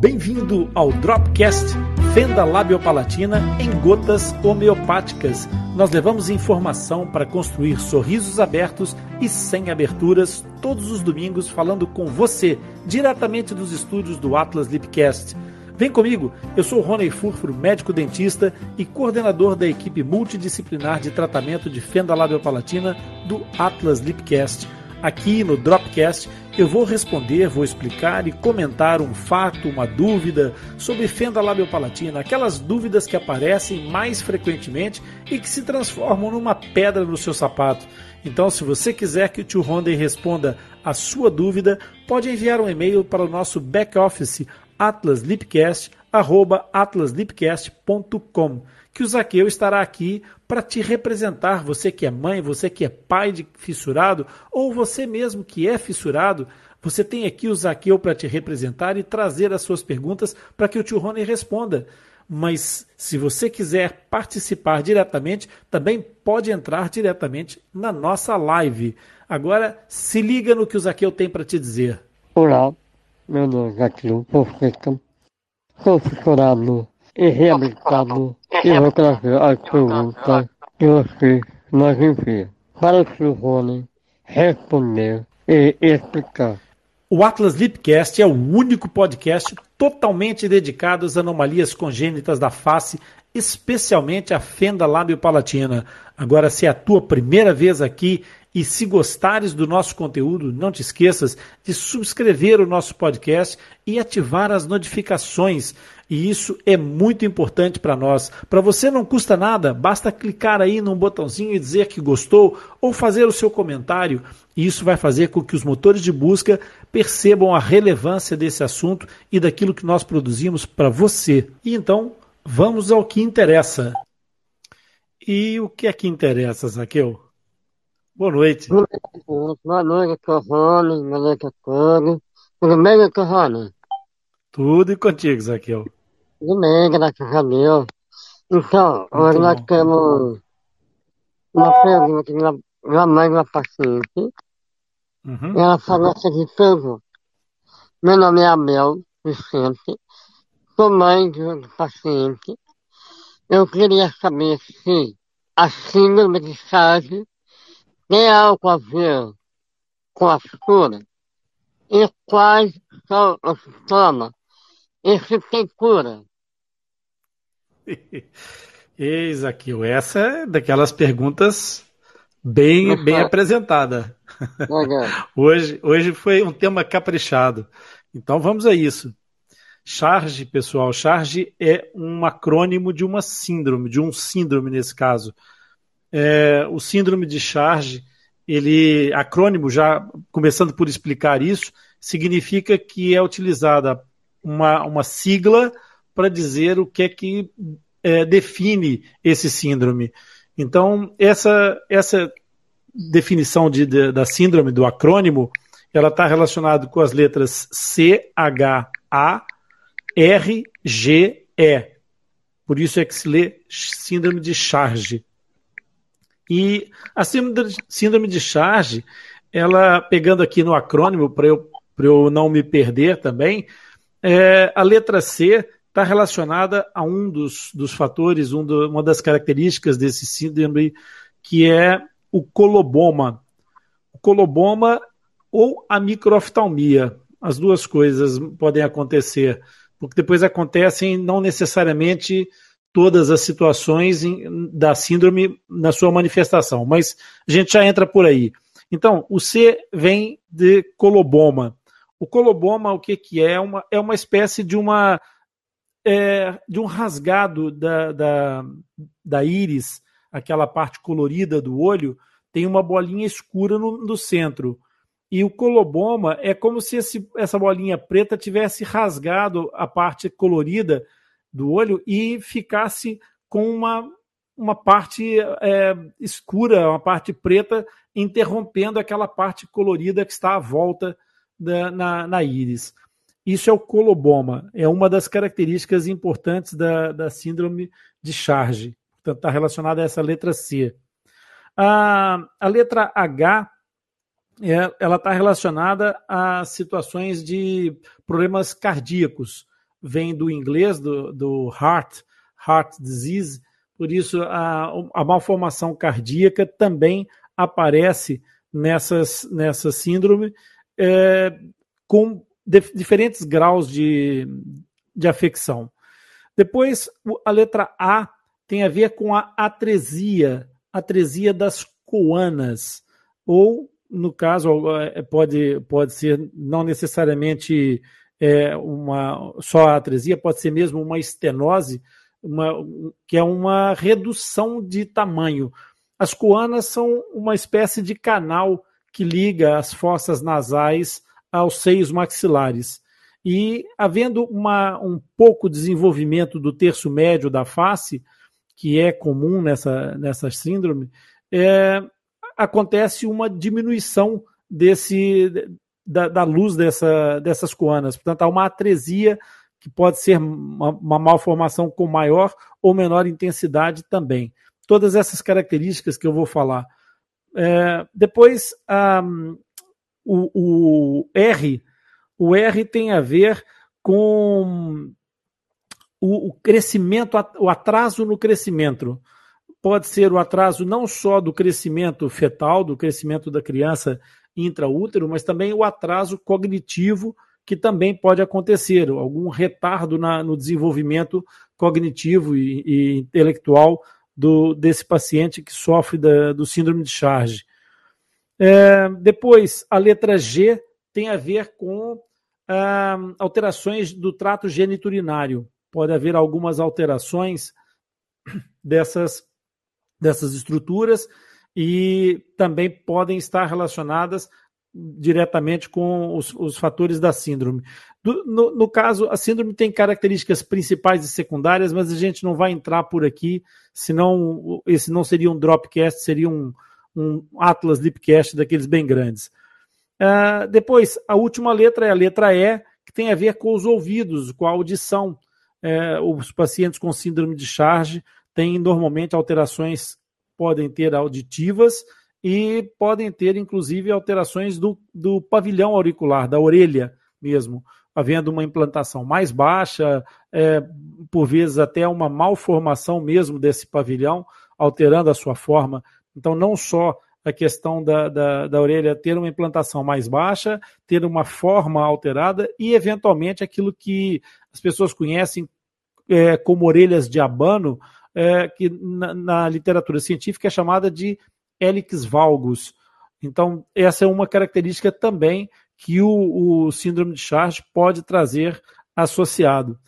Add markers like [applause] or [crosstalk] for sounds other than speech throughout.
Bem-vindo ao Dropcast Fenda Labiopalatina em gotas homeopáticas. Nós levamos informação para construir sorrisos abertos e sem aberturas todos os domingos falando com você, diretamente dos estúdios do Atlas Lipcast. Vem comigo, eu sou Rony Furfuro, médico dentista e coordenador da equipe multidisciplinar de tratamento de fenda labiopalatina do Atlas Lipcast. Aqui no Dropcast eu vou responder, vou explicar e comentar um fato, uma dúvida sobre fenda labiopalatina, aquelas dúvidas que aparecem mais frequentemente e que se transformam numa pedra no seu sapato. Então, se você quiser que o tio Ronda responda a sua dúvida, pode enviar um e-mail para o nosso back-office atlaslipcast.com que o Zaqueu estará aqui para te representar, você que é mãe, você que é pai de fissurado, ou você mesmo que é fissurado, você tem aqui o Zaqueu para te representar e trazer as suas perguntas para que o tio Rony responda. Mas se você quiser participar diretamente, também pode entrar diretamente na nossa live. Agora, se liga no que o Zaqueu tem para te dizer. Olá, meu nome é Zaqueu Fonseca, sou fissurado e reabilitado e vou trazer as perguntas que você nos envia para. Rony responder e explicar. O Atlas Lipcast é o único podcast totalmente dedicado às anomalias congênitas da face, especialmente a fenda lábio-palatina. Agora, se é a tua primeira vez aqui e se gostares do nosso conteúdo, não te esqueças de subscrever o nosso podcast e ativar as notificações. E isso é muito importante para nós. Para você não custa nada, basta clicar aí num botãozinho e dizer que gostou ou fazer o seu comentário. E isso vai fazer com que os motores de busca percebam a relevância desse assunto e daquilo que nós produzimos para você. E então, vamos ao que interessa. E o que é que interessa, Zaqueu? Boa noite. Boa noite, Corrone, boa noite a todos. Tudo bem, Corrone? Tudo e contigo, Zaqueu. Bem, graças a Deus. Então, hoje nós bom. temos uma pergunta de uma, mãe de uma paciente. Uhum. Ela falou a seguinte pergunta. Meu nome é Abel Vicente, sou mãe de um paciente. Eu queria saber se a síndrome de Chagas tem algo a ver com a fissura e quais são os sintomas e se tem cura. [laughs] Eis aqui, essa é daquelas perguntas bem, [laughs] bem apresentada. [laughs] Hoje, hoje foi um tema caprichado. Então vamos a isso. Charge, pessoal, charge é um acrônimo de uma síndrome, de um síndrome nesse caso. É, o síndrome de charge, ele, acrônimo, já começando por explicar isso, significa que é utilizada uma, uma sigla para dizer o que é que é, define esse síndrome. Então, essa, essa definição de, de- da síndrome, do acrônimo, ela está relacionada com as letras C, H, A, R, G, E. Por isso é que se lê síndrome de Charge. E a síndrome de Charge, ela, pegando aqui no acrônimo, para eu, eu não me perder também, é, a letra C está relacionada a um dos, dos fatores, um do- uma das características desse síndrome, que é o coloboma. O coloboma ou a microoftalmia. As duas coisas podem acontecer, porque depois acontecem não necessariamente todas as situações da síndrome na sua manifestação, mas a gente já entra por aí. Então, o C vem de coloboma. O coloboma, o que, que é? Uma, é uma espécie de uma é, de um rasgado da, da, da íris, aquela parte colorida do olho, tem uma bolinha escura no, no centro. E o coloboma é como se esse, essa bolinha preta tivesse rasgado a parte colorida do olho e ficasse com uma, uma parte é, escura, uma parte preta, interrompendo aquela parte colorida que está à volta da, na, na íris. Isso é o coloboma, é uma das características importantes da, da síndrome de Charge. Portanto, está relacionada a essa letra C. A, a letra H é, ela está relacionada a situações de problemas cardíacos. vem do inglês, do, do heart, heart disease, por isso a, a malformação cardíaca também aparece nessas, nessa síndrome é, com diferentes graus de, de afecção. Depois, a letra A tem a ver com a atresia, atresia das coanas, ou, no caso, é, pode, pode ser não necessariamente é, uma, só a atresia, pode ser mesmo uma estenose, uma, que é uma redução de tamanho. As coanas são uma espécie de canal que liga as fossas nasais aos seios maxilares. E havendo uma, um pouco desenvolvimento do terço médio da face, que é comum nessa, nessa síndrome, é, acontece uma diminuição desse da, da, luz dessa, dessas coanas. Portanto, há uma atresia que pode ser uma, uma malformação com maior ou menor intensidade também. Todas essas características que eu vou falar. É, depois, um, o, o R, o R tem a ver com o, o crescimento, o atraso no crescimento. Pode ser o atraso não só do crescimento fetal, do crescimento da criança intraútero, mas também o atraso cognitivo que também pode acontecer, algum retardo na, no desenvolvimento cognitivo e, e intelectual do, desse paciente que sofre da, do síndrome de Charge. É, depois, a letra G tem a ver com ah, alterações do trato geniturinário. Pode haver algumas alterações dessas, dessas estruturas e também podem estar relacionadas diretamente com os, os fatores da síndrome. Do, no, no, caso, a síndrome tem características principais e secundárias, mas a gente não vai entrar por aqui, senão esse não seria um dropcast, seria um, um Atlas Lipcast daqueles bem grandes. Uh, depois, a última letra é a letra E, que tem a ver com os ouvidos, com a audição. Uh, os pacientes com síndrome de Charge têm normalmente alterações, podem ter auditivas e podem ter, inclusive, alterações do, do pavilhão auricular, da orelha mesmo, havendo uma implantação mais baixa, é, por vezes até uma malformação mesmo desse pavilhão, alterando a sua forma então, não só a questão da, da, da, orelha ter uma implantação mais baixa, ter uma forma alterada e, eventualmente, aquilo que as pessoas conhecem é, como orelhas de abano, é, que na, na, literatura científica é chamada de helix valgus. Então, essa é uma característica também que o, o síndrome de Charge pode trazer associado.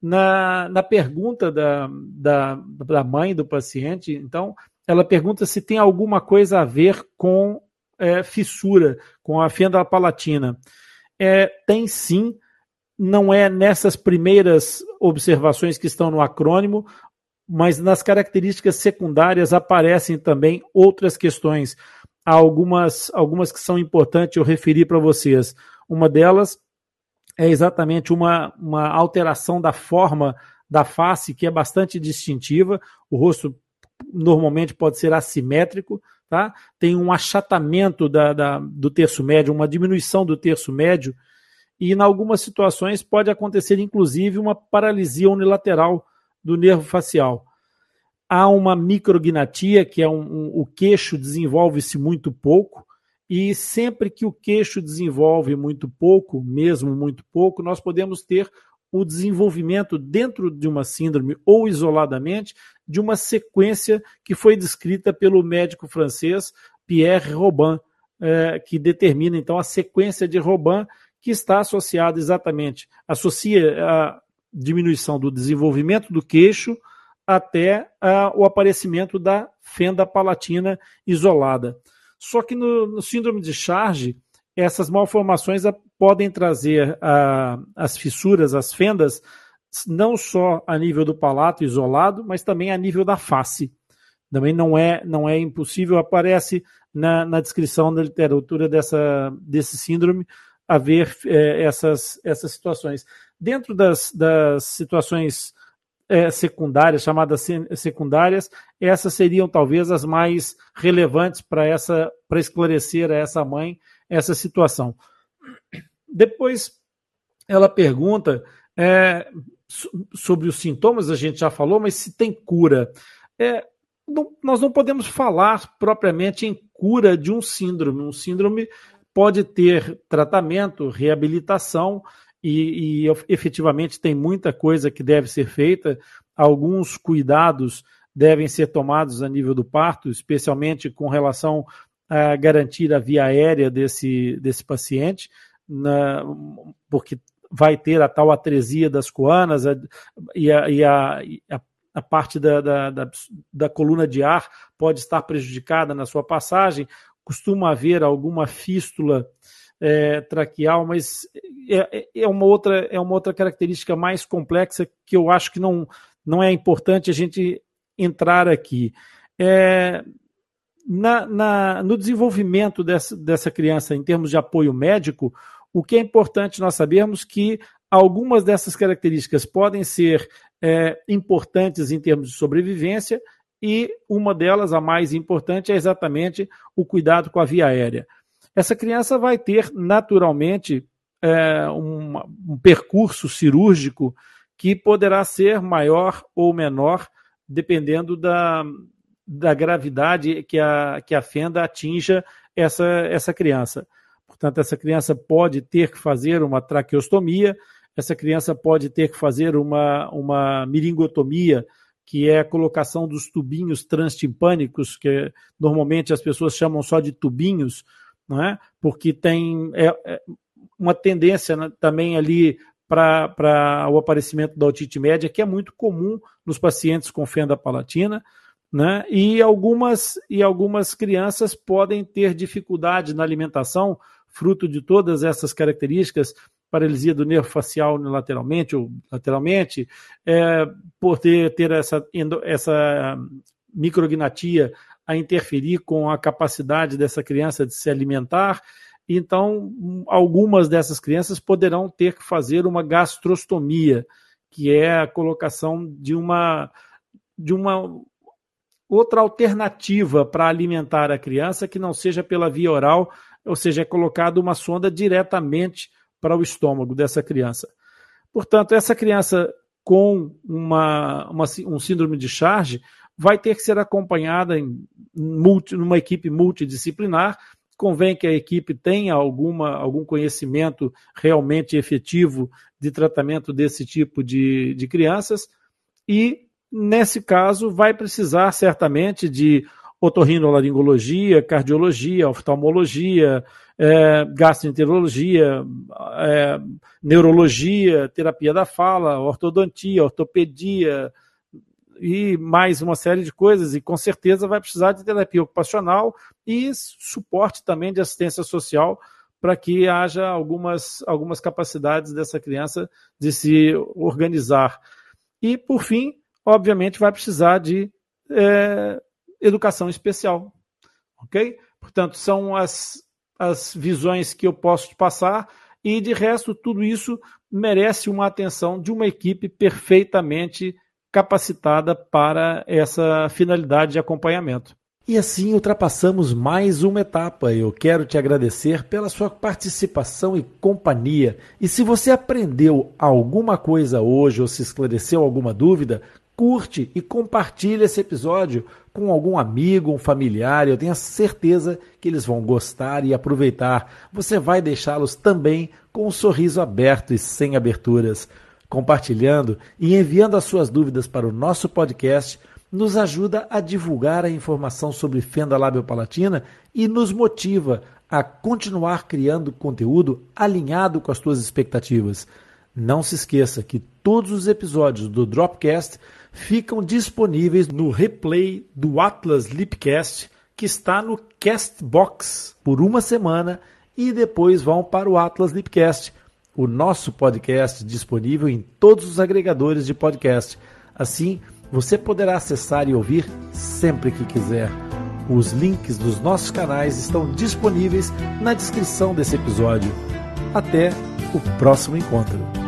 Na, na pergunta da, da, da mãe do paciente, então, ela pergunta se tem alguma coisa a ver com é, fissura, com a fenda palatina. É, tem sim, não é nessas primeiras observações que estão no acrônimo, mas nas características secundárias aparecem também outras questões. Há algumas, algumas que são importantes eu referi para vocês. Uma delas é exatamente uma, uma alteração da forma da face, que é bastante distintiva. O rosto normalmente pode ser assimétrico, tá? tem um achatamento da, da, do terço médio, uma diminuição do terço médio, e em algumas situações pode acontecer inclusive uma paralisia unilateral do nervo facial. Há uma micrognatia, que é um, um o queixo desenvolve-se muito pouco, e sempre que o queixo desenvolve muito pouco, mesmo muito pouco, nós podemos ter o desenvolvimento dentro de uma síndrome ou isoladamente de uma sequência que foi descrita pelo médico francês Pierre Robin, é, que determina então a sequência de Robin, que está associada exatamente, associa a diminuição do desenvolvimento do queixo até a, o aparecimento da fenda palatina isolada. Só que no, no síndrome de Charge, essas malformações podem trazer a, as fissuras, as fendas, não só a nível do palato isolado, mas também a nível da face. Também não é, não é impossível, aparece na, na descrição da literatura dessa, desse síndrome haver é, essas, essas situações. Dentro das, das situações é, secundárias, chamadas secundárias, essas seriam talvez as mais relevantes para essa para esclarecer a essa mãe essa situação. Depois ela pergunta É, sobre os sintomas, a gente já falou, mas se tem cura. É, não, nós não podemos falar propriamente em cura de um síndrome. Um síndrome pode ter tratamento, reabilitação, e, e efetivamente tem muita coisa que deve ser feita. Alguns cuidados devem ser tomados a nível do parto, especialmente com relação a garantir a via aérea desse, desse paciente, na, porque vai ter a tal atresia das coanas a, e, a, e a, a, a parte da, da, da, da, coluna de ar pode estar prejudicada na sua passagem. Costuma haver alguma fístula é, traqueal, mas é, é, é, uma outra, é uma outra característica mais complexa que eu acho que não, não é importante a gente entrar aqui. É, na, na, no desenvolvimento dessa, dessa criança em termos de apoio médico, o que é importante nós sabermos que algumas dessas características podem ser é, importantes em termos de sobrevivência e uma delas, a mais importante, é exatamente o cuidado com a via aérea. Essa criança vai ter naturalmente é, um, um percurso cirúrgico que poderá ser maior ou menor, dependendo da, da gravidade que a, que a fenda atinja essa, essa criança. Portanto, essa criança pode ter que fazer uma traqueostomia, essa criança pode ter que fazer uma, uma miringotomia, que é a colocação dos tubinhos transtimpânicos, que normalmente as pessoas chamam só de tubinhos, não é? porque tem é, é uma tendência né, também ali para o aparecimento da otite média, que é muito comum nos pacientes com fenda palatina né? E algumas e algumas crianças podem ter dificuldade na alimentação, fruto de todas essas características, paralisia do nervo facial unilateralmente ou lateralmente, é, por ter, ter essa, essa micrognatia a interferir com a capacidade dessa criança de se alimentar. Então, algumas dessas crianças poderão ter que fazer uma gastrostomia, que é a colocação de uma de uma outra alternativa para alimentar a criança que não seja pela via oral, ou seja, é colocada uma sonda diretamente para o estômago dessa criança. Portanto, essa criança com uma, uma, um síndrome de charge vai ter que ser acompanhada em multi, numa equipe multidisciplinar. Convém que a equipe tenha alguma, algum conhecimento realmente efetivo de tratamento desse tipo de, de crianças e Nesse caso, vai precisar certamente de otorrinolaringologia, cardiologia, oftalmologia, é, gastroenterologia, é, neurologia, terapia da fala, ortodontia, ortopedia e mais uma série de coisas. E com certeza vai precisar de terapia ocupacional e suporte também de assistência social para que haja algumas, algumas capacidades dessa criança de se organizar. E, por fim, obviamente vai precisar de é, educação especial. Ok? Portanto, são as, as visões que eu posso te passar, e de resto, tudo isso merece uma atenção de uma equipe perfeitamente capacitada para essa finalidade de acompanhamento. E assim ultrapassamos mais uma etapa. Eu quero te agradecer pela sua participação e companhia. E se você aprendeu alguma coisa hoje ou se esclareceu alguma dúvida, curte e compartilhe esse episódio com algum amigo, um familiar. Eu tenho certeza que eles vão gostar e aproveitar. Você vai deixá-los também com um sorriso aberto e sem aberturas. Compartilhando e enviando as suas dúvidas para o nosso podcast nos ajuda a divulgar a informação sobre fenda labiopalatina e nos motiva a continuar criando conteúdo alinhado com as suas expectativas. Não se esqueça que todos os episódios do Dropcast ficam disponíveis no replay do Atlas Lipcast, que está no Castbox por uma semana e depois vão para o Atlas Lipcast, o nosso podcast disponível em todos os agregadores de podcast. Assim, você poderá acessar e ouvir sempre que quiser. Os links dos nossos canais estão disponíveis na descrição desse episódio. Até o próximo encontro.